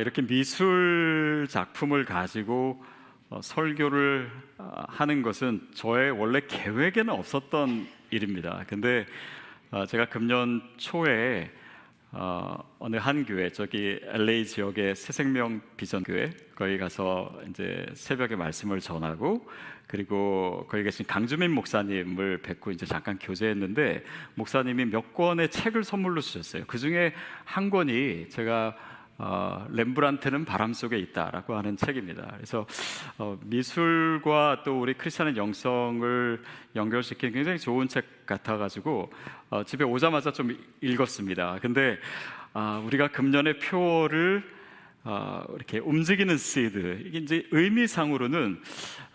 이렇게 미술 작품을 가지고 어, 설교를 아, 하는 것은 저의 원래 계획에는 없었던 일입니다. 근데 어, 제가 금년 초에 어, 어느 한 교회 저기 LA 지역의 새생명 비전 교회 거기 가서 이제 새벽에 말씀을 전하고 그리고 거기 계신 강주민 목사님을 뵙고 이제 잠깐 교제했는데 목사님이 몇 권의 책을 선물로 주셨어요. 그 중에 한 권이 제가 어, 렘브란트는 바람 속에 있다라고 하는 책입니다. 그래서 어, 미술과 또 우리 크리스천의 영성을 연결시킨 굉장히 좋은 책 같아가지고 어, 집에 오자마자 좀 읽었습니다. 근데 아, 우리가 금년의 표를 어, 이렇게 움직이는 시드 이게 이제 의미상으로는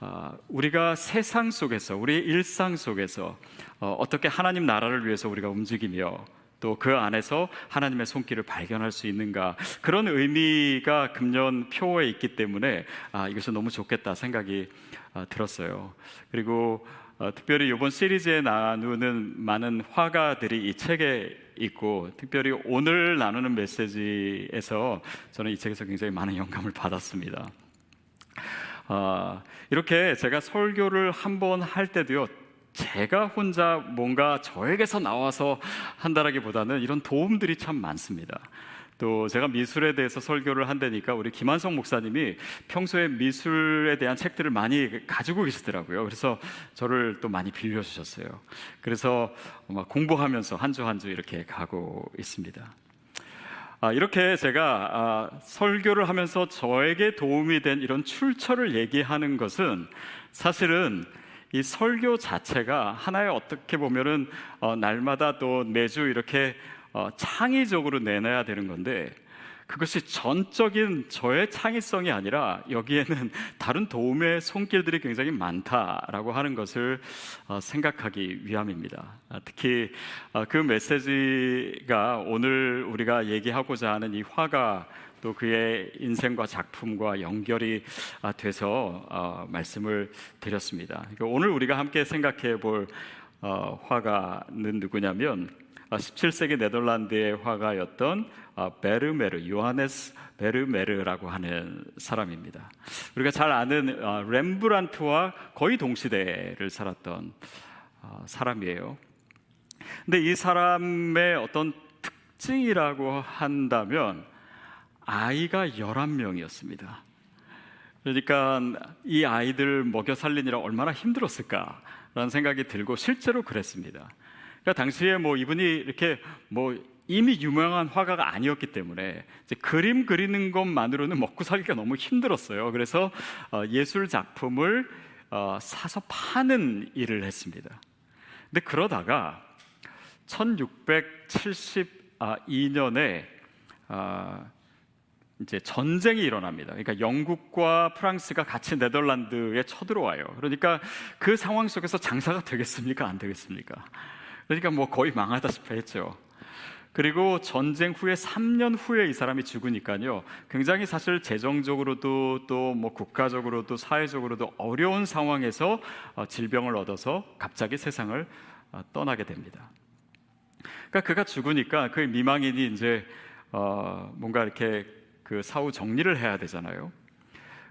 어, 우리가 세상 속에서 우리의 일상 속에서 어, 어떻게 하나님 나라를 위해서 우리가 움직이며 또 그 안에서 하나님의 손길을 발견할 수 있는가 그런 의미가 금년 표에 있기 때문에 아, 이것은 너무 좋겠다 생각이 아, 들었어요. 그리고 어, 특별히 이번 시리즈에 나누는 많은 화가들이 이 책에 있고 특별히 오늘 나누는 메시지에서 저는 이 책에서 굉장히 많은 영감을 받았습니다. 어, 이렇게 제가 설교를 한 번 할 때도요. 제가 혼자 뭔가 저에게서 나와서 한다라기보다는 이런 도움들이 참 많습니다. 또 제가 미술에 대해서 설교를 한다니까 우리 김한성 목사님이 평소에 미술에 대한 책들을 많이 가지고 계시더라고요. 그래서 저를 또 많이 빌려주셨어요. 그래서 공부하면서 한 주 한 주 이렇게 가고 있습니다. 아, 이렇게 제가 아, 설교를 하면서 저에게 도움이 된 이런 출처를 얘기하는 것은 사실은 이 설교 자체가 하나의 어떻게 보면은 어, 날마다 또 매주 이렇게 어, 창의적으로 내놔야 되는 건데 그것이 전적인 저의 창의성이 아니라 여기에는 다른 도움의 손길들이 굉장히 많다라고 하는 것을 어, 생각하기 위함입니다. 아, 특히 어, 그 메시지가 오늘 우리가 얘기하고자 하는 이 화가 또 그의 인생과 작품과 연결이 아, 돼서 어, 말씀을 드렸습니다. 그러니까 오늘 우리가 함께 생각해 볼 어, 화가는 누구냐면 17세기 아, 네덜란드의 화가였던 베르메르 요하네스 베르메르라고 하는 사람입니다. 우리가 잘 아는 렘브란트와 거의 동시대를 살았던 사람이에요. 근데 이 사람의 어떤 특징이라고 한다면 아이가 11명이었습니다. 그러니까 이 아이들 먹여 살리느라 얼마나 힘들었을까라는 생각이 들고 실제로 그랬습니다. 그러니까 당시에 뭐 이분이 이렇게 뭐 이미 유명한 화가가 아니었기 때문에 그림 그리는 것만으로는 먹고 살기가 너무 힘들었어요. 그래서 어, 예술 작품을 어, 사서 파는 일을 했습니다. 근데 그러다가 1672년에 이제 전쟁이 일어납니다. 그러니까 영국과 프랑스가 같이 네덜란드에 쳐들어와요. 그러니까 그 상황 속에서 장사가 되겠습니까? 안 되겠습니까? 그러니까 뭐 거의 망하다시피 했죠. 그리고 전쟁 후에 3년 후에 이 사람이 죽으니까요. 굉장히 사실 재정적으로도 또 뭐 국가적으로도 사회적으로도 어려운 상황에서 어, 질병을 얻어서 갑자기 세상을 어, 떠나게 됩니다. 그러니까 그가 죽으니까 그 미망인이 이제 어 뭔가 이렇게 그 사후 정리를 해야 되잖아요.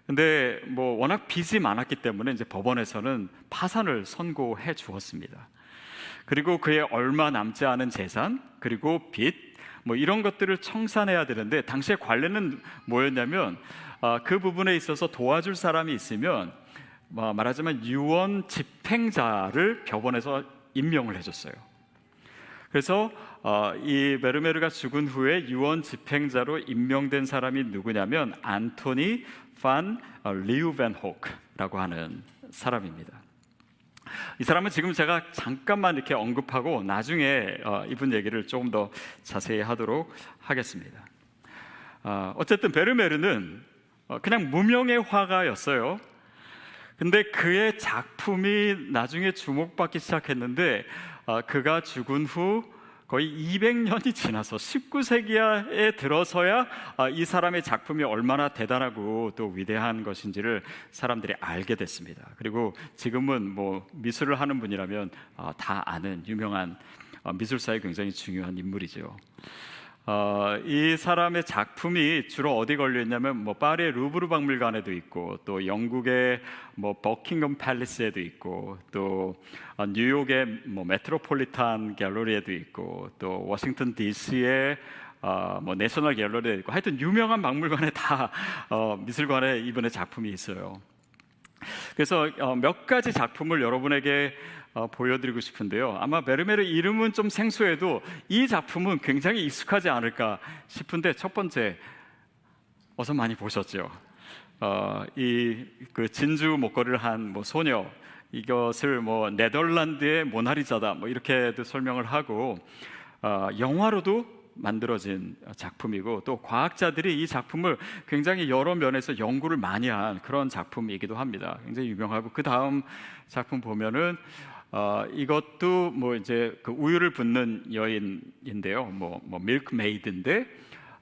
근데 뭐 워낙 빚이 많았기 때문에 이제 법원에서는 파산을 선고해 주었습니다. 그리고 그의 얼마 남지 않은 재산 그리고 빚 뭐 이런 것들을 청산해야 되는데 당시의 관례는 뭐였냐면 아, 그 부분에 있어서 도와줄 사람이 있으면 뭐 말하자면 유언 집행자를 법원에서 임명을 해줬어요. 그래서 어, 이 베르메르가 죽은 후에 유언 집행자로 임명된 사람이 누구냐면 안토니 판 어, 리우벤호크라고 하는 사람입니다. 이 사람은 지금 제가 잠깐만 이렇게 언급하고 나중에 어, 이분 얘기를 조금 더 자세히 하도록 하겠습니다. 어 쨌든 베르메르는 그냥 무명의 화가였어요. 근데 그의 작품이 나중에 주목받기 시작했는데 그가 죽은 후 거의 200년이 지나서 19세기에 들어서야 아, 이 사람의 작품이 얼마나 대단하고 또 위대한 것인지를 사람들이 알게 됐습니다. 그리고 지금은 뭐 미술을 하는 분이라면 아, 다 아는 유명한 아, 미술사에 굉장히 중요한 인물이죠. 어, 이 사람의 작품이 주로 어디 걸려 있냐면 뭐 파리의 루브르 박물관에도 있고 또 영국의 뭐 버킹엄 팰리스에도 있고 또 어, 뉴욕의 뭐 메트로폴리탄 갤러리에도 있고 또 워싱턴 D.C.의 어, 뭐 내셔널 갤러리에 있고 하여튼 유명한 박물관에 다 어, 미술관에 이번에 작품이 있어요. 그래서 어, 몇 가지 작품을 여러분에게 어, 보여드리고 싶은데요. 아마 베르메르 이름은 좀 생소해도 이 작품은 굉장히 익숙하지 않을까 싶은데 첫 번째 어서 많이 보셨죠. 어, 이그 진주 목걸이를 한 뭐 소녀 이것을 뭐 네덜란드의 모나리자다 뭐 이렇게도 설명을 하고 어, 영화로도 만들어진 작품이고 또 과학자들이 이 작품을 굉장히 여러 면에서 연구를 많이 한 그런 작품이기도 합니다. 굉장히 유명하고 그 다음 작품 보면은 어, 이것도 뭐 이제 그 우유를 붓는 여인인데요. 뭐, 뭐 밀크메이드인데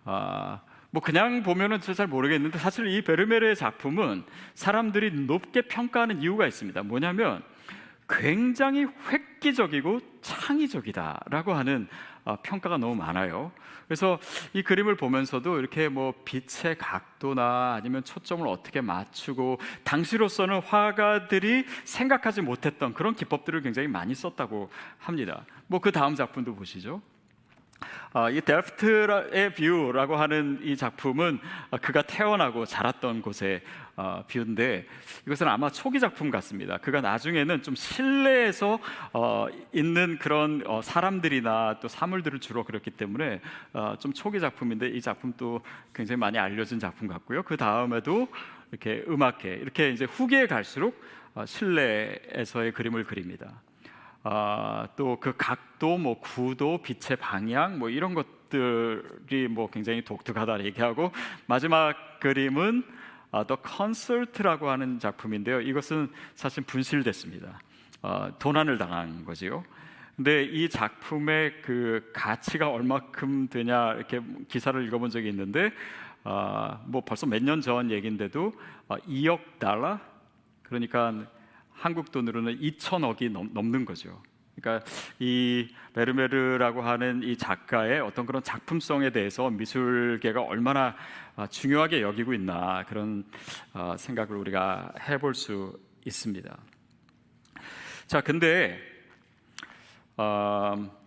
아, 뭐 그냥 보면은 잘 모르겠는데 사실 이 베르메르의 작품은 사람들이 높게 평가하는 이유가 있습니다. 뭐냐면 굉장히 획기적이고 창의적이다라고 하는 어, 평가가 너무 많아요. 그래서 이 그림을 보면서도 이렇게 뭐 빛의 각도나 아니면 초점을 어떻게 맞추고 당시로서는 화가들이 생각하지 못했던 그런 기법들을 굉장히 많이 썼다고 합니다. 뭐 그 다음 작품도 보시죠. 아, 이 델프트의 view라고 하는 이 작품은 그가 태어나고 자랐던 곳의 어, view인데 이것은 아마 초기 작품 같습니다. 그가 나중에는 좀 실내에서 어, 있는 그런 어, 사람들이나 또 사물들을 주로 그렸기 때문에 어, 좀 초기 작품인데 이 작품도 굉장히 많이 알려진 작품 같고요. 그 다음에도 이렇게 음악회 이렇게 이제 후기에 갈수록 어, 실내에서의 그림을 그립니다. 아, 또 그 각도, 뭐 구도, 빛의 방향, 뭐 이런 것들이 뭐 굉장히 독특하다 얘기하고 마지막 그림은 아, 더 컨설트라고 하는 작품인데요. 이것은 사실 분실됐습니다. 어, 도난을 당한 거지요. 근데 이 작품의 그 가치가 얼마큼 되냐 이렇게 기사를 읽어본 적이 있는데 어, 뭐 벌써 몇 년 전 얘긴데도 어, 2억 달러 그러니까 한국 돈으로는 2천억이 넘, 는 거죠. 그러니까 이 베르메르라고 하는 이 작가의 어떤 그런 작품성에 대해서 미술계가 얼마나 아, 중요하게 여기고 있나 그런 아, 생각을 우리가 해볼 수 있습니다. 자, 근데 어,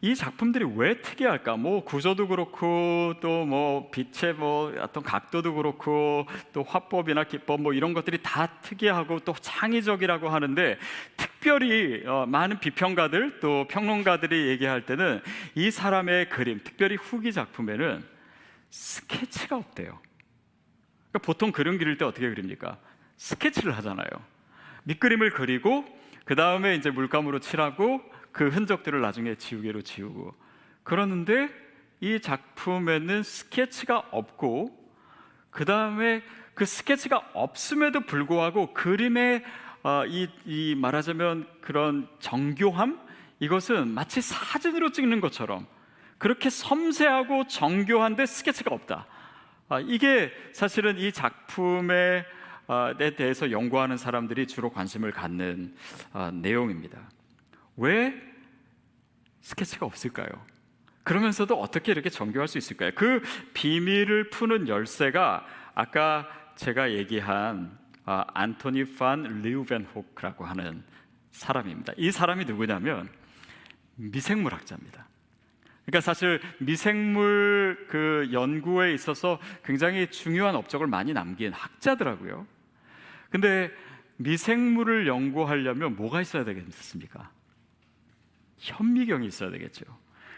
이 작품들이 왜 특이할까? 뭐 구조도 그렇고 또 뭐 빛의 뭐 어떤 각도도 그렇고 또 화법이나 기법 뭐 이런 것들이 다 특이하고 또 창의적이라고 하는데 특별히 어, 많은 비평가들 또 평론가들이 얘기할 때는 이 사람의 그림, 특별히 후기 작품에는 스케치가 없대요. 그러니까 보통 그림 그릴 때 어떻게 그립니까? 스케치를 하잖아요. 밑그림을 그리고 그 다음에 이제 물감으로 칠하고 그 흔적들을 나중에 지우개로 지우고 그러는데 이 작품에는 스케치가 없고 그 다음에 그 스케치가 없음에도 불구하고 그림의 어, 이, 이 말하자면 그런 정교함 이것은 마치 사진으로 찍는 것처럼 그렇게 섬세하고 정교한데 스케치가 없다. 아, 이게 사실은 이 작품에 어, 대해서 연구하는 사람들이 주로 관심을 갖는 어, 내용입니다. 왜 스케치가 없을까요? 그러면서도 어떻게 이렇게 정교할 수 있을까요? 그 비밀을 푸는 열쇠가 아까 제가 얘기한 아, 안토니 판 리우벤호크라고 하는 사람입니다. 이 사람이 누구냐면 미생물학자입니다. 그러니까 사실 미생물 그 연구에 있어서 굉장히 중요한 업적을 많이 남긴 학자더라고요. 근데 미생물을 연구하려면 뭐가 있어야 되겠습니까? 현미경이 있어야 되겠죠.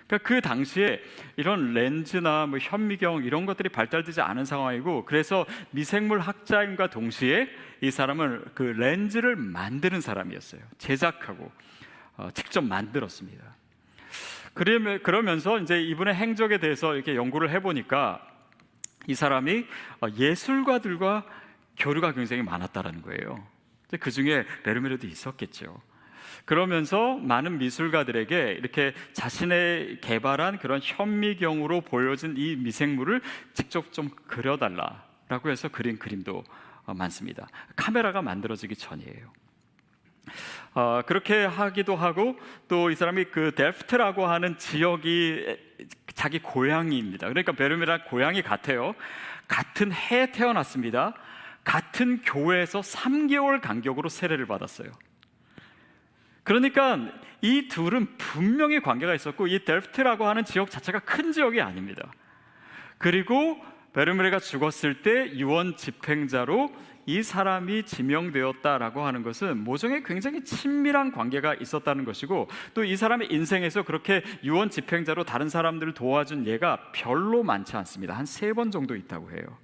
그러니까 그 당시에 이런 렌즈나 뭐 현미경 이런 것들이 발달되지 않은 상황이고 그래서 미생물 학자임과 동시에 이 사람은 그 렌즈를 만드는 사람이었어요. 제작하고 어, 직접 만들었습니다. 그러면서 이제 이분의 행적에 대해서 이렇게 연구를 해보니까 이 사람이 어, 예술가들과 교류가 굉장히 많았다라는 거예요. 그 중에 베르메르도 있었겠죠. 그러면서 많은 미술가들에게 이렇게 자신의 개발한 그런 현미경으로 보여진 이 미생물을 직접 좀 그려달라라고 해서 그린 그림도 어, 많습니다. 카메라가 만들어지기 전이에요. 어, 그렇게 하기도 하고 또 이 사람이 그 델프트라고 하는 지역이 자기 고향입니다. 그러니까 베르메랑 고향이 같아요. 같은 해에 태어났습니다. 같은 교회에서 3개월 간격으로 세례를 받았어요. 그러니까 이 둘은 분명히 관계가 있었고 이 델프트라고 하는 지역 자체가 큰 지역이 아닙니다. 그리고 베르메르가 죽었을 때 유언 집행자로 이 사람이 지명되었다라고 하는 것은 모종의 굉장히 친밀한 관계가 있었다는 것이고 또 이 사람의 인생에서 그렇게 유언 집행자로 다른 사람들을 도와준 예가 별로 많지 않습니다. 한 세 번 정도 있다고 해요.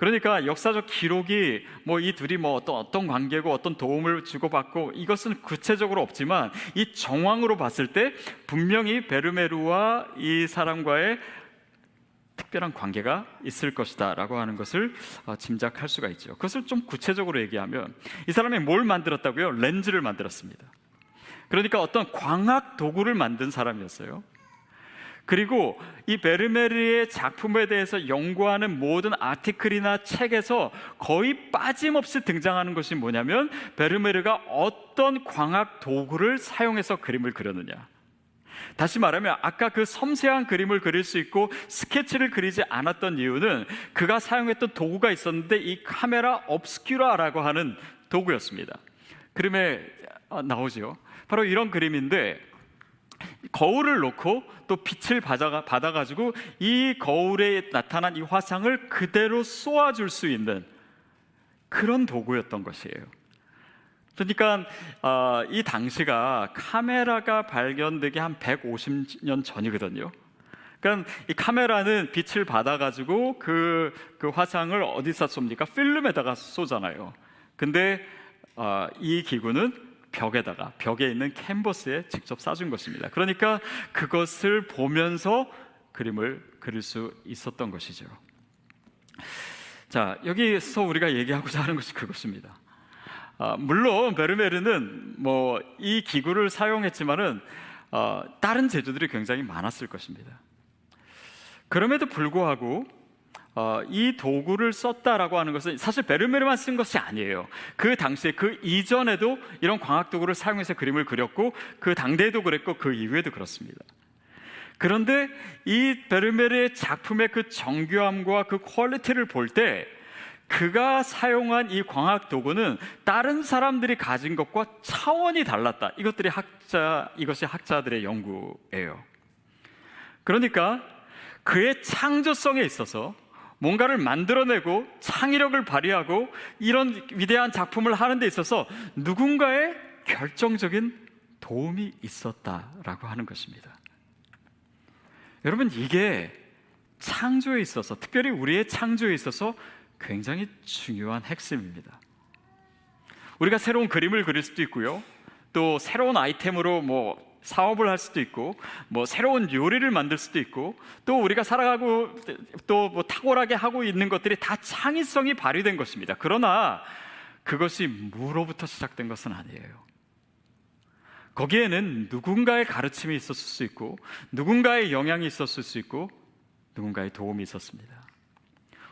그러니까 역사적 기록이 뭐 이 둘이 뭐 어떤 어떤 관계고 어떤 도움을 주고받고 이것은 구체적으로 없지만 이 정황으로 봤을 때 분명히 베르메르와 이 사람과의 특별한 관계가 있을 것이다라고 하는 것을 어, 짐작할 수가 있죠. 그것을 좀 구체적으로 얘기하면 이 사람이 뭘 만들었다고요? 렌즈를 만들었습니다. 그러니까 어떤 광학 도구를 만든 사람이었어요. 그리고 이 베르메르의 작품에 대해서 연구하는 모든 아티클이나 책에서 거의 빠짐없이 등장하는 것이 뭐냐면 베르메르가 어떤 광학 도구를 사용해서 그림을 그렸느냐. 다시 말하면 아까 그 섬세한 그림을 그릴 수 있고 스케치를 그리지 않았던 이유는 그가 사용했던 도구가 있었는데 이 카메라 업스큐라라고 하는 도구였습니다. 그림에 나오죠. 바로 이런 그림인데 거울을 놓고 또 빛을 받아가, 받아가지고 이 거울에 나타난 이 화상을 그대로 쏘아줄 수 있는 그런 도구였던 것이에요. 그러니까 어, 이 당시가 카메라가 발견되기 한 150년 전이거든요. 그러니까 이 카메라는 빛을 받아가지고 그, 그 화상을 어디서 쏩니까? 필름에다가 쏘잖아요. 근데 어, 이 기구는 벽에다가 벽에 있는 캔버스에 직접 쏴준 것입니다. 그러니까 그것을 보면서 그림을 그릴 수 있었던 것이죠. 자 여기서 우리가 얘기하고자 하는 것이 그것입니다. 아, 물론 베르메르는 뭐 이 기구를 사용했지만은 어, 다른 제조들이 굉장히 많았을 것입니다. 그럼에도 불구하고 어, 이 도구를 썼다라고 하는 것은 사실 베르메르만 쓴 것이 아니에요. 그 당시에 그 이전에도 이런 광학 도구를 사용해서 그림을 그렸고 그 당대에도 그랬고 그 이후에도 그렇습니다. 그런데 이 베르메르의 작품의 그 정교함과 그 quality를 볼때 그가 사용한 이 광학 도구는 다른 사람들이 가진 것과 차원이 달랐다. 이것들이 학자 이것이 학자들의 연구예요. 그러니까 그의 창조성에 있어서 뭔가를 만들어내고 창의력을 발휘하고 이런 위대한 작품을 하는 데 있어서 누군가의 결정적인 도움이 있었다라고 하는 것입니다. 여러분 이게 창조에 있어서 특별히 우리의 창조에 있어서 굉장히 중요한 핵심입니다. 우리가 새로운 그림을 그릴 수도 있고요. 또 새로운 아이템으로 뭐 사업을 할 수도 있고 뭐 새로운 요리를 만들 수도 있고 또 우리가 살아가고 또 뭐 탁월하게 하고 있는 것들이 다 창의성이 발휘된 것입니다. 그러나 그것이 무로부터 시작된 것은 아니에요. 거기에는 누군가의 가르침이 있었을 수 있고 누군가의 영향이 있었을 수 있고 누군가의 도움이 있었습니다.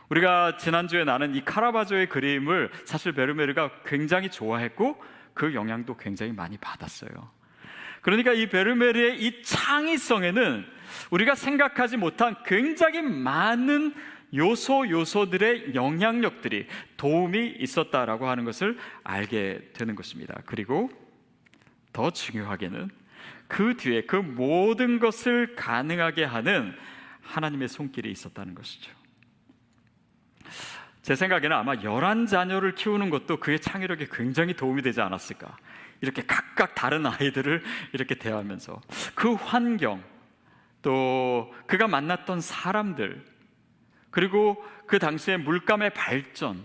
우리가 지난주에 나는 이 카라바조의 그림을 사실 베르메르가 굉장히 좋아했고 그 영향도 굉장히 많이 받았어요. 그러니까 이 베르메르의 이 창의성에는 우리가 생각하지 못한 굉장히 많은 요소 요소들의 영향력들이 도움이 있었다라고 하는 것을 알게 되는 것입니다. 그리고 더 중요하게는 그 뒤에 그 모든 것을 가능하게 하는 하나님의 손길이 있었다는 것이죠. 제 생각에는 아마 열한 자녀를 키우는 것도 그의 창의력에 굉장히 도움이 되지 않았을까. 이렇게 각각 다른 아이들을 이렇게 대하면서 그 환경, 또 그가 만났던 사람들, 그리고 그 당시의 물감의 발전,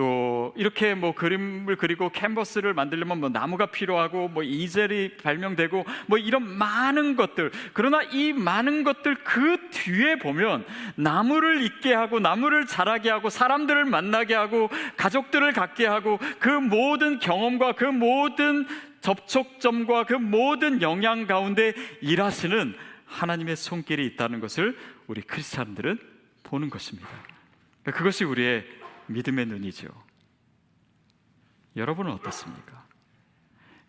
또 이렇게 뭐 그림을 그리고 캔버스를 만들려면 뭐 나무가 필요하고 뭐 이젤이 발명되고 뭐 이런 많은 것들 그러나 이 많은 것들 그 뒤에 보면 나무를 있게 하고 나무를 자라게 하고 사람들을 만나게 하고 가족들을 갖게 하고 그 모든 경험과 그 모든 접촉점과 그 모든 영향 가운데 일하시는 하나님의 손길이 있다는 것을 우리 크리스찬들은 보는 것입니다. 그것이 우리의 믿음의 눈이죠. 여러분은 어떻습니까?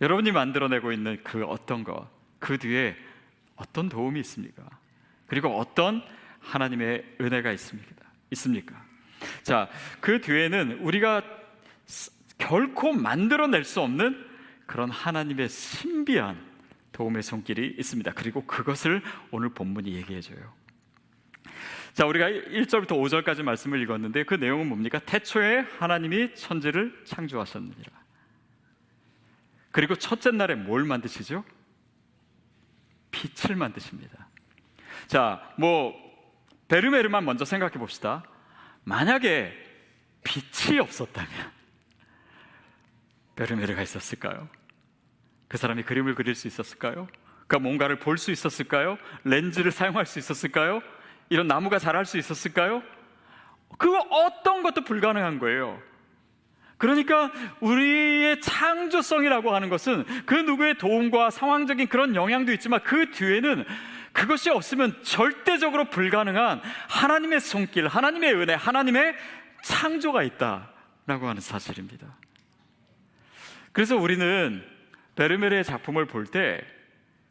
여러분이 만들어내고 있는 그 어떤 것, 그 뒤에 어떤 도움이 있습니까? 그리고 어떤 하나님의 은혜가 있습니까? 있습니까? 자, 그 뒤에는 우리가 결코 만들어낼 수 없는 그런 하나님의 신비한 도움의 손길이 있습니다. 그리고 그것을 오늘 본문이 얘기해 줘요. 자, 우리가 1절부터 5절까지 말씀을 읽었는데 그 내용은 뭡니까? 태초에 하나님이 천지를 창조하셨느니라. 그리고 첫째 날에 뭘 만드시죠? 빛을 만드십니다. 자, 뭐 베르메르만 먼저 생각해 봅시다. 만약에 빛이 없었다면 베르메르가 있었을까요? 그 사람이 그림을 그릴 수 있었을까요? 그러니까 뭔가를 볼 수 있었을까요? 렌즈를 사용할 수 있었을까요? 이런 나무가 자랄 수 있었을까요? 그 어떤 것도 불가능한 거예요. 그러니까 우리의 창조성이라고 하는 것은 그 누구의 도움과 상황적인 그런 영향도 있지만 그 뒤에는 그것이 없으면 절대적으로 불가능한 하나님의 손길, 하나님의 은혜, 하나님의 창조가 있다라고 하는 사실입니다. 그래서 우리는 베르메르의 작품을 볼때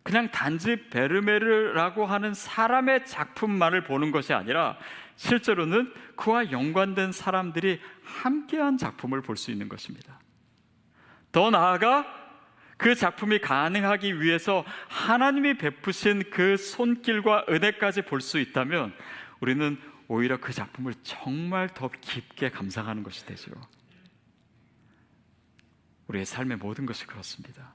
그냥 단지 베르메르라고 하는 사람의 작품만을 보는 것이 아니라 실제로는 그와 연관된 사람들이 함께한 작품을 볼 수 있는 것입니다. 더 나아가 그 작품이 가능하기 위해서 하나님이 베푸신 그 손길과 은혜까지 볼 수 있다면 우리는 오히려 그 작품을 정말 더 깊게 감상하는 것이 되죠. 우리의 삶의 모든 것이 그렇습니다.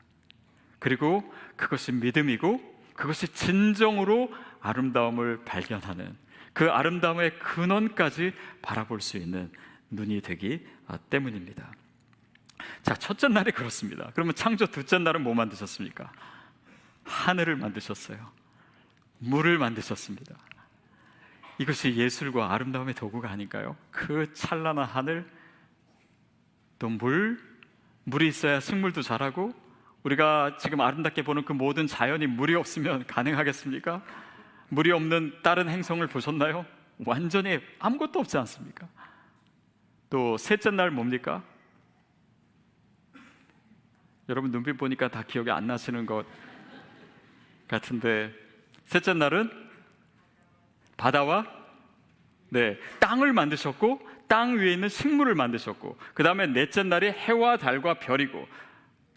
그리고 그것이 믿음이고 그것이 진정으로 아름다움을 발견하는 그 아름다움의 근원까지 바라볼 수 있는 눈이 되기 때문입니다. 자, 첫째 날이 그렇습니다. 그러면 창조 둘째 날은 뭐 만드셨습니까? 하늘을 만드셨어요. 물을 만드셨습니다. 이것이 예술과 아름다움의 도구가 아닌가요? 그 찬란한 하늘, 또 물, 물이 있어야 식물도 자라고, 우리가 지금 아름답게 보는 그 모든 자연이 물이 없으면 가능하겠습니까? 물이 없는 다른 행성을 보셨나요? 완전히 아무것도 없지 않습니까? 또 셋째 날 뭡니까? 여러분 눈빛 보니까 다 기억이 안 나시는 것 같은데 셋째 날은 바다와 네 땅을 만드셨고 땅 위에 있는 식물을 만드셨고 그 다음에 넷째 날이 해와 달과 별이고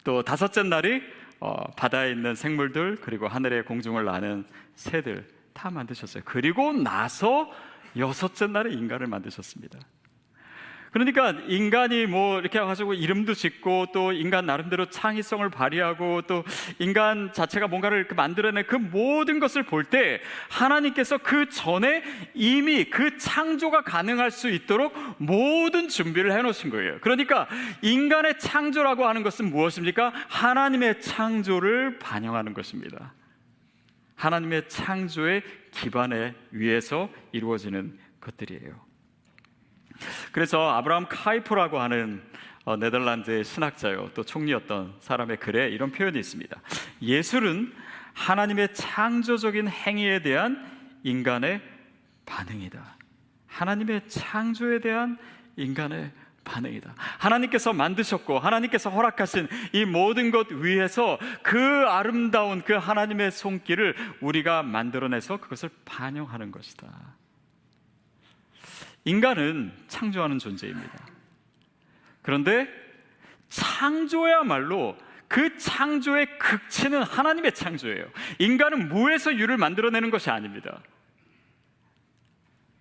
또 다섯째 날이 어, 바다에 있는 생물들 그리고 하늘의 공중을 나는 새들 다 만드셨어요. 그리고 나서 여섯째 날에 인간을 만드셨습니다. 그러니까 인간이 뭐 이렇게 해가지고 이름도 짓고 또 인간 나름대로 창의성을 발휘하고 또 인간 자체가 뭔가를 만들어낸 그 모든 것을 볼 때 하나님께서 그 전에 이미 그 창조가 가능할 수 있도록 모든 준비를 해놓으신 거예요. 그러니까 인간의 창조라고 하는 것은 무엇입니까? 하나님의 창조를 반영하는 것입니다. 하나님의 창조의 기반에 위에서 이루어지는 것들이에요. 그래서 아브라함 카이포라고 하는 어, 네덜란드의 신학자요 또 총리였던 사람의 글에 이런 표현이 있습니다. 예술은 하나님의 창조적인 행위에 대한 인간의 반응이다. 하나님의 창조에 대한 인간의 반응이다. 하나님께서 만드셨고 하나님께서 허락하신 이 모든 것 위에서 그 아름다운 그 하나님의 손길을 우리가 만들어내서 그것을 반영하는 것이다. 인간은 창조하는 존재입니다. 그런데 창조야말로 그 창조의 극치는 하나님의 창조예요. 인간은 무에서 유를 만들어내는 것이 아닙니다.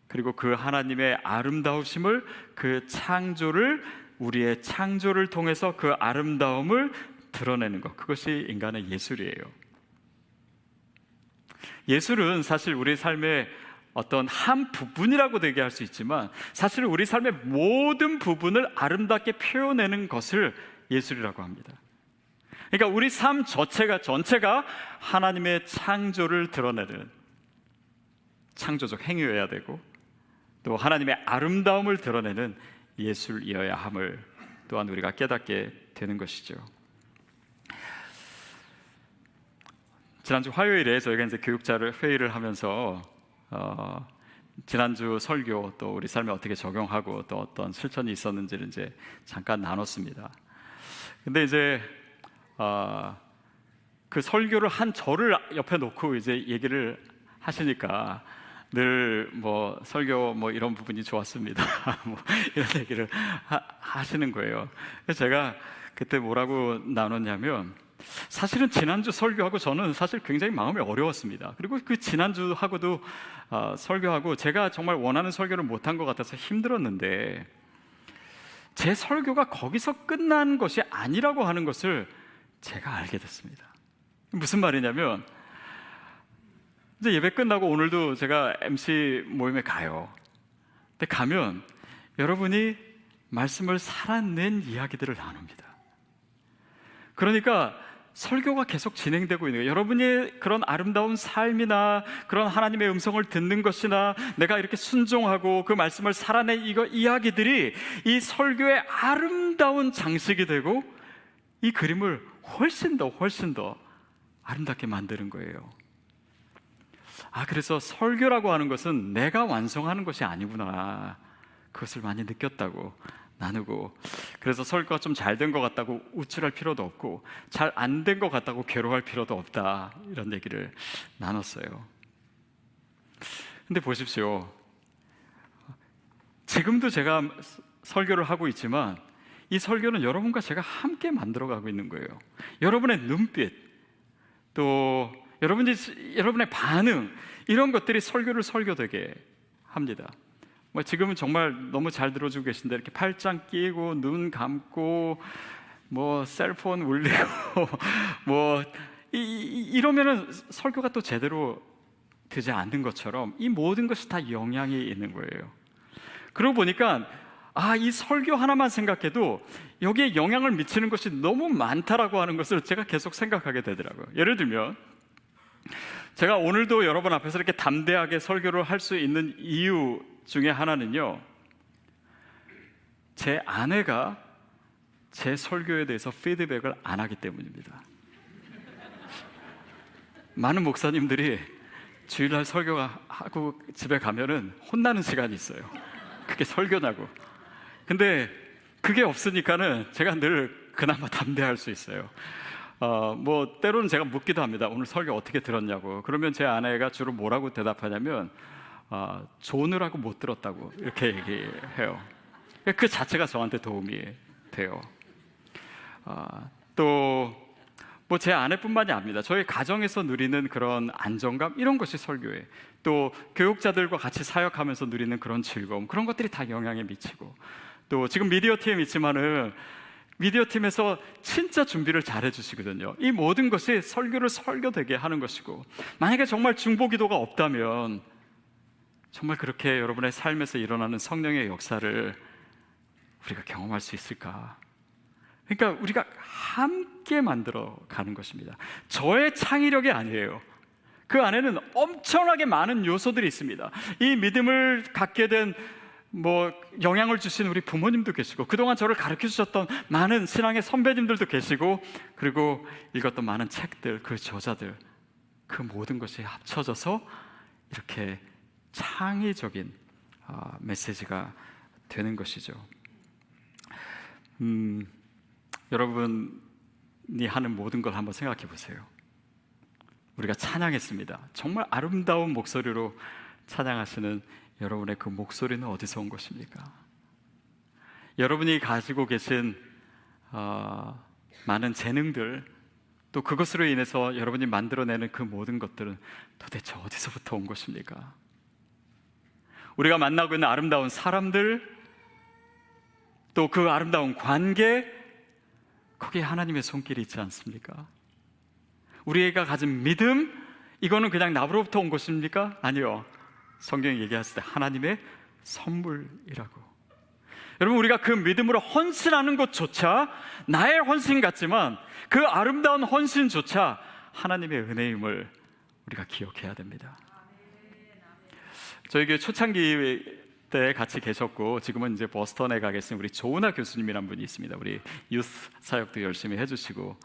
그리고 그 하나님의 아름다우심을 그 창조를 우리의 창조를 통해서 그 아름다움을 드러내는 것 그것이 인간의 예술이에요. 예술은 사실 우리 삶의 어떤 한 부분이라고 얘기할 수 있지만 사실 우리 삶의 모든 부분을 아름답게 표현하는 것을 예술이라고 합니다. 그러니까 우리 삶 전체가 전체가 하나님의 창조를 드러내는 창조적 행위여야 되고 또 하나님의 아름다움을 드러내는 예술이어야 함을 또한 우리가 깨닫게 되는 것이죠. 지난주 화요일에 저희가 이제 교육자를 회의를 하면서 어, 지난주 설교 또 우리 삶에 어떻게 적용하고 또 어떤 실천이 있었는지를 이제 잠깐 나눴습니다. 근데 이제 어, 그 설교를 한 저를 옆에 놓고 이제 얘기를 하시니까 늘 뭐 설교 뭐 이런 부분이 좋았습니다. 뭐 이런 얘기를 하, 시는 거예요. 제가 그때 뭐라고 나눴냐면 사실은 지난주 설교하고 저는 사실 굉장히 마음이 어려웠습니다. 그리고 그 지난주 하고도 어, 설교하고 제가 정말 원하는 설교를 못한 것 같아서 힘들었는데 제 설교가 거기서 끝난 것이 아니라고 하는 것을 제가 알게 됐습니다. 무슨 말이냐면 이제 예배 끝나고 오늘도 제가 MC 모임에 가요. 근데 가면 여러분이 말씀을 살아낸 이야기들을 나눕니다. 그러니까 설교가 계속 진행되고 있는 거예요. 여러분의 그런 아름다운 삶이나 그런 하나님의 음성을 듣는 것이나 내가 이렇게 순종하고 그 말씀을 살아낸 이거 이야기들이 이 설교의 아름다운 장식이 되고 이 그림을 훨씬 더 훨씬 더 아름답게 만드는 거예요. 아, 그래서 설교라고 하는 것은 내가 완성하는 것이 아니구나. 그것을 많이 느꼈다고 나누고 그래서 설교가 좀 잘 된 것 같다고 우쭐할 필요도 없고 잘 안 된 것 같다고 괴로워할 필요도 없다 이런 얘기를 나눴어요. 근데 보십시오. 지금도 제가 설교를 하고 있지만 이 설교는 여러분과 제가 함께 만들어가고 있는 거예요. 여러분의 눈빛 또 여러분이 여러분의 반응 이런 것들이 설교를 설교되게 합니다. 뭐 지금은 정말 너무 잘 들어주고 계신데 이렇게 팔짱 끼고 눈 감고 뭐 셀폰 울리고 뭐 이, 이, 이러면은 설교가 또 제대로 되지 않는 것처럼 이 모든 것이 다 영향이 있는 거예요. 그러고 보니까 아, 이 설교 하나만 생각해도 여기에 영향을 미치는 것이 너무 많다라고 하는 것을 제가 계속 생각하게 되더라고요. 예를 들면 제가 오늘도 여러분 앞에서 이렇게 담대하게 설교를 할 수 있는 이유 중에 하나는요. 제 아내가 제 설교에 대해서 피드백을 안 하기 때문입니다. 많은 목사님들이 주일날 설교가 하고 집에 가면은 혼나는 시간이 있어요. 그게 설교냐고. 근데 그게 없으니까는 제가 늘 그나마 담대할 수 있어요. 어, 뭐 때로는 제가 묻기도 합니다. 오늘 설교 어떻게 들었냐고. 그러면 제 아내가 주로 뭐라고 대답하냐면 어, 조느라고 못 들었다고 이렇게 얘기해요. 그 자체가 저한테 도움이 돼요. 어, 또뭐 제 아내뿐만이 아닙니다. 저희 가정에서 누리는 그런 안정감 이런 것이 설교에 또 교육자들과 같이 사역하면서 누리는 그런 즐거움 그런 것들이 다 영향에 미치고 또 지금 미디어 팀에 있지만은 미디어 팀에서 진짜 준비를 잘 해주시거든요. 이 모든 것이 설교를 설교되게 하는 것이고 만약에 정말 중보 기도가 없다면 정말 그렇게 여러분의 삶에서 일어나는 성령의 역사를 우리가 경험할 수 있을까? 그러니까 우리가 함께 만들어 가는 것입니다. 저의 창의력이 아니에요. 그 안에는 엄청나게 많은 요소들이 있습니다. 이 믿음을 갖게 된 뭐 영향을 주신 우리 부모님도 계시고 그동안 저를 가르쳐 주셨던 많은 신앙의 선배님들도 계시고 그리고 읽었던 많은 책들 그 저자들 그 모든 것이 합쳐져서 이렇게 창의적인 어, 메시지가 되는 것이죠. 음, 여러분이 하는 모든 걸 한번 생각해 보세요. 우리가 찬양했습니다. 정말 아름다운 목소리로 찬양하시는 여러분의 그 목소리는 어디서 온 것입니까? 여러분이 가지고 계신 어, 많은 재능들 또 그것으로 인해서 여러분이 만들어내는 그 모든 것들은 도대체 어디서부터 온 것입니까? 우리가 만나고 있는 아름다운 사람들, 또 그 아름다운 관계, 거기에 하나님의 손길이 있지 않습니까? 우리가 가진 믿음, 이거는 그냥 나로부터 온 것입니까? 아니요. 성경이 얘기했을 때 하나님의 선물이라고. 여러분, 우리가 그 믿음으로 헌신하는 것조차 나의 헌신 같지만 그 아름다운 헌신조차 하나님의 은혜임을 우리가 기억해야 됩니다. 저희 교회 초창기 때 같이 계셨고 지금은 이제 버스턴에 가 계신 우리 조은아 교수님이란 분이 있습니다. 우리 유스 사역도 열심히 해주시고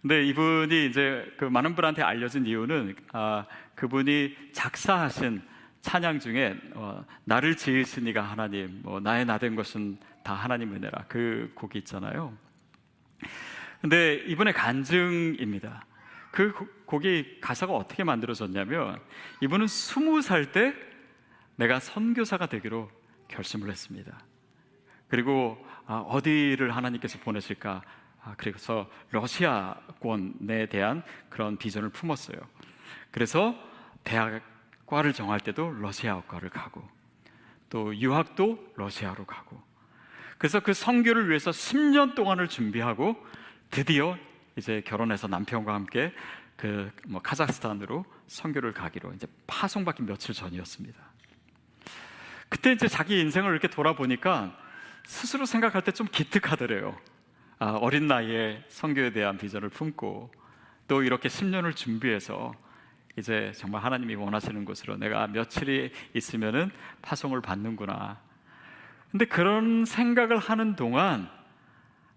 근데 이분이 이제 그 많은 분한테 알려진 이유는 아, 그분이 작사하신 찬양 중에 어, 나를 지으시니가 하나님, 뭐 나의 나 된 것은 다 하나님 은혜라 그 곡이 있잖아요. 근데 이분의 간증입니다. 그 곡이 가사가 어떻게 만들어졌냐면 이분은 스무 살 때 내가 선교사가 되기로 결심을 했습니다. 그리고 아, 어디를 하나님께서 보내실까? 아, 그래서 러시아권에 대한 그런 비전을 품었어요. 그래서 대학과를 정할 때도 러시아과를 가고 또 유학도 러시아로 가고 그래서 그 선교를 위해서 10년 동안을 준비하고 드디어 이제 결혼해서 남편과 함께 그 뭐 카자흐스탄으로 선교를 가기로 이제 파송받기 며칠 전이었습니다. 그때 이제 자기 인생을 이렇게 돌아보니까 스스로 생각할 때 좀 기특하더래요. 아, 어린 나이에 선교에 대한 비전을 품고 또 이렇게 10년을 준비해서 이제 정말 하나님이 원하시는 곳으로 내가 며칠이 있으면은 파송을 받는구나. 근데 그런 생각을 하는 동안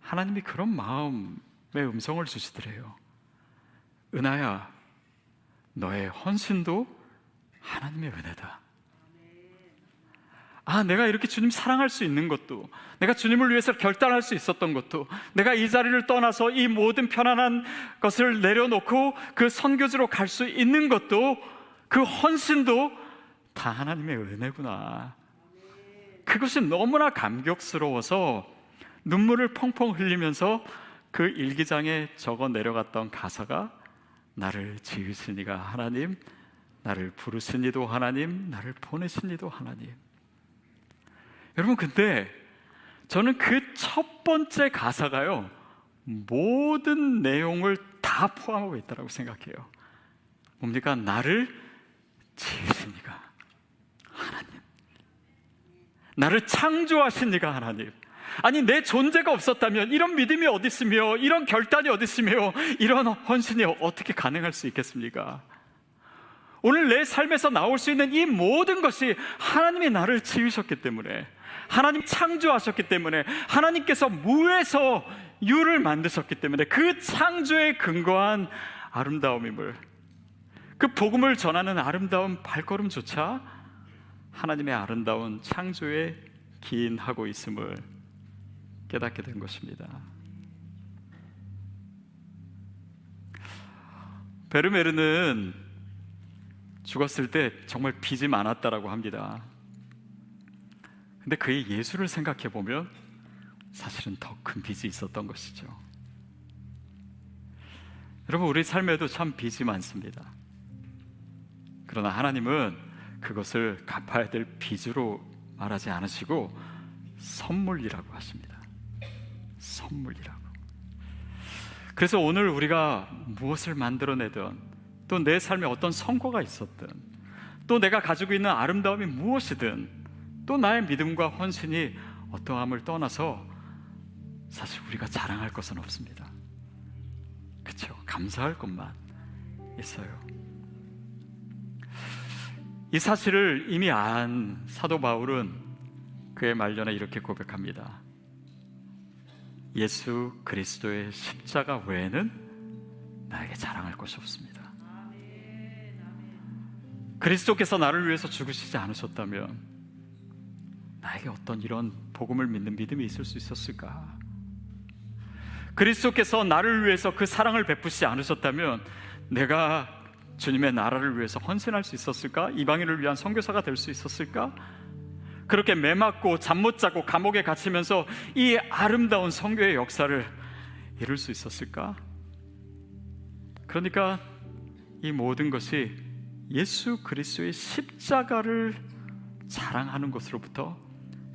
하나님이 그런 마음의 음성을 주시더래요. 은하야, 너의 헌신도 하나님의 은혜다. 아, 내가 이렇게 주님 사랑할 수 있는 것도, 내가 주님을 위해서 결단할 수 있었던 것도, 내가 이 자리를 떠나서 이 모든 편안한 것을 내려놓고 그 선교지로 갈 수 있는 것도, 그 헌신도 다 하나님의 은혜구나. 그것이 너무나 감격스러워서 눈물을 펑펑 흘리면서 그 일기장에 적어 내려갔던 가사가 나를 지으시니가 하나님, 나를 부르시니도 하나님, 나를 보내시니도 하나님. 여러분, 근데 저는 그 첫 번째 가사가요, 모든 내용을 다 포함하고 있다고 생각해요. 뭡니까? 나를 지으시니가 하나님. 나를 창조하신 니가 하나님. 아니 내 존재가 없었다면 이런 믿음이 어디 있으며 이런 결단이 어디 있으며 이런 헌신이 어떻게 가능할 수 있겠습니까? 오늘 내 삶에서 나올 수 있는 이 모든 것이 하나님이 나를 지으셨기 때문에 하나님 창조하셨기 때문에 하나님께서 무에서 유를 만드셨기 때문에 그 창조에 근거한 아름다움임을 그 복음을 전하는 아름다운 발걸음조차 하나님의 아름다운 창조에 기인하고 있음을 깨닫게 된 것입니다. 베르메르는 죽었을 때 정말 빚이 많았다라고 합니다. 근데 그의 예수를 생각해 보면 사실은 더 큰 빚이 있었던 것이죠. 여러분, 우리 삶에도 참 빚이 많습니다. 그러나 하나님은 그것을 갚아야 될 빚으로 말하지 않으시고 선물이라고 하십니다. 선물이라고. 그래서 오늘 우리가 무엇을 만들어내든 또 내 삶에 어떤 성과가 있었든 또 내가 가지고 있는 아름다움이 무엇이든 또 나의 믿음과 헌신이 어떠함을 떠나서 사실 우리가 자랑할 것은 없습니다. 그렇죠? 감사할 것만 있어요. 이 사실을 이미 안 사도 바울은 그의 말년에 이렇게 고백합니다. 예수 그리스도의 십자가 외에는 나에게 자랑할 것이 없습니다. 그리스도께서 나를 위해서 죽으시지 않으셨다면 나에게 어떤 이런 복음을 믿는 믿음이 있을 수 있었을까? 그리스도께서 나를 위해서 그 사랑을 베푸시지 않으셨다면 내가 주님의 나라를 위해서 헌신할 수 있었을까? 이방인을 위한 선교사가 될 수 있었을까? 그렇게 매맞고 잠 못 자고 감옥에 갇히면서 이 아름다운 선교의 역사를 이룰 수 있었을까? 그러니까 이 모든 것이 예수 그리스도의 십자가를 자랑하는 것으로부터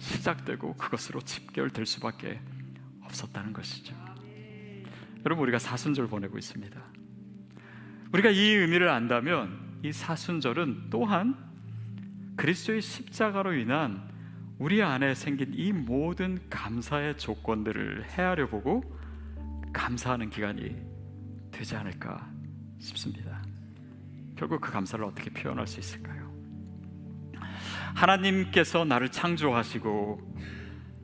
시작되고 그것으로 집결될 수밖에 없었다는 것이죠. 여러분 우리가 사순절 보내고 있습니다. 우리가 이 의미를 안다면 이 사순절은 또한 그리스도의 십자가로 인한 우리 안에 생긴 이 모든 감사의 조건들을 헤아려 보고 감사하는 기간이 되지 않을까 싶습니다. 결국 그 감사를 어떻게 표현할 수 있을까요? 하나님께서 나를 창조하시고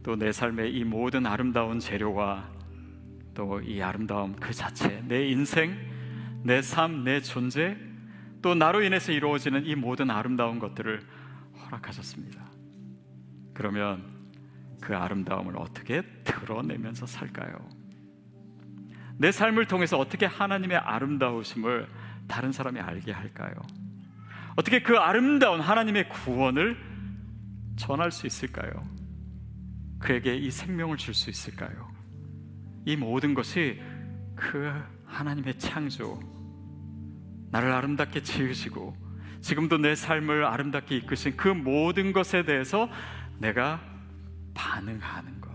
또 내 삶의 이 모든 아름다운 재료와 또 이 아름다움 그 자체, 내 인생, 내 삶, 내 존재, 또 나로 인해서 이루어지는 이 모든 아름다운 것들을 허락하셨습니다. 그러면 그 아름다움을 어떻게 드러내면서 살까요? 내 삶을 통해서 어떻게 하나님의 아름다우심을 다른 사람이 알게 할까요? 어떻게 그 아름다운 하나님의 구원을 전할 수 있을까요? 그에게 이 생명을 줄 수 있을까요? 이 모든 것이 그 하나님의 창조, 나를 아름답게 지으시고 지금도 내 삶을 아름답게 이끄신 그 모든 것에 대해서 내가 반응하는 것.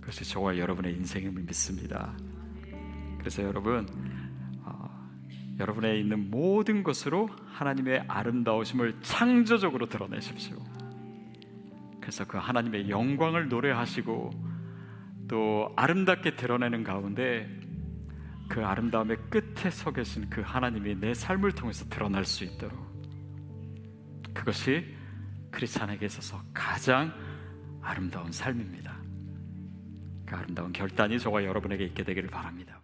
그것이 저와 여러분의 인생임을 믿습니다. 그래서 여러분, 어, 여러분의 있는 모든 것으로 하나님의 아름다우심을 창조적으로 드러내십시오. 그래서 그 하나님의 영광을 노래하시고 또 아름답게 드러내는 가운데 그 아름다움의 끝에 서 계신 그 하나님이 내 삶을 통해서 드러날 수 있도록 그것이 크리스찬에게 있어서 가장 아름다운 삶입니다. 그 아름다운 결단이 저와 여러분에게 있게 되기를 바랍니다.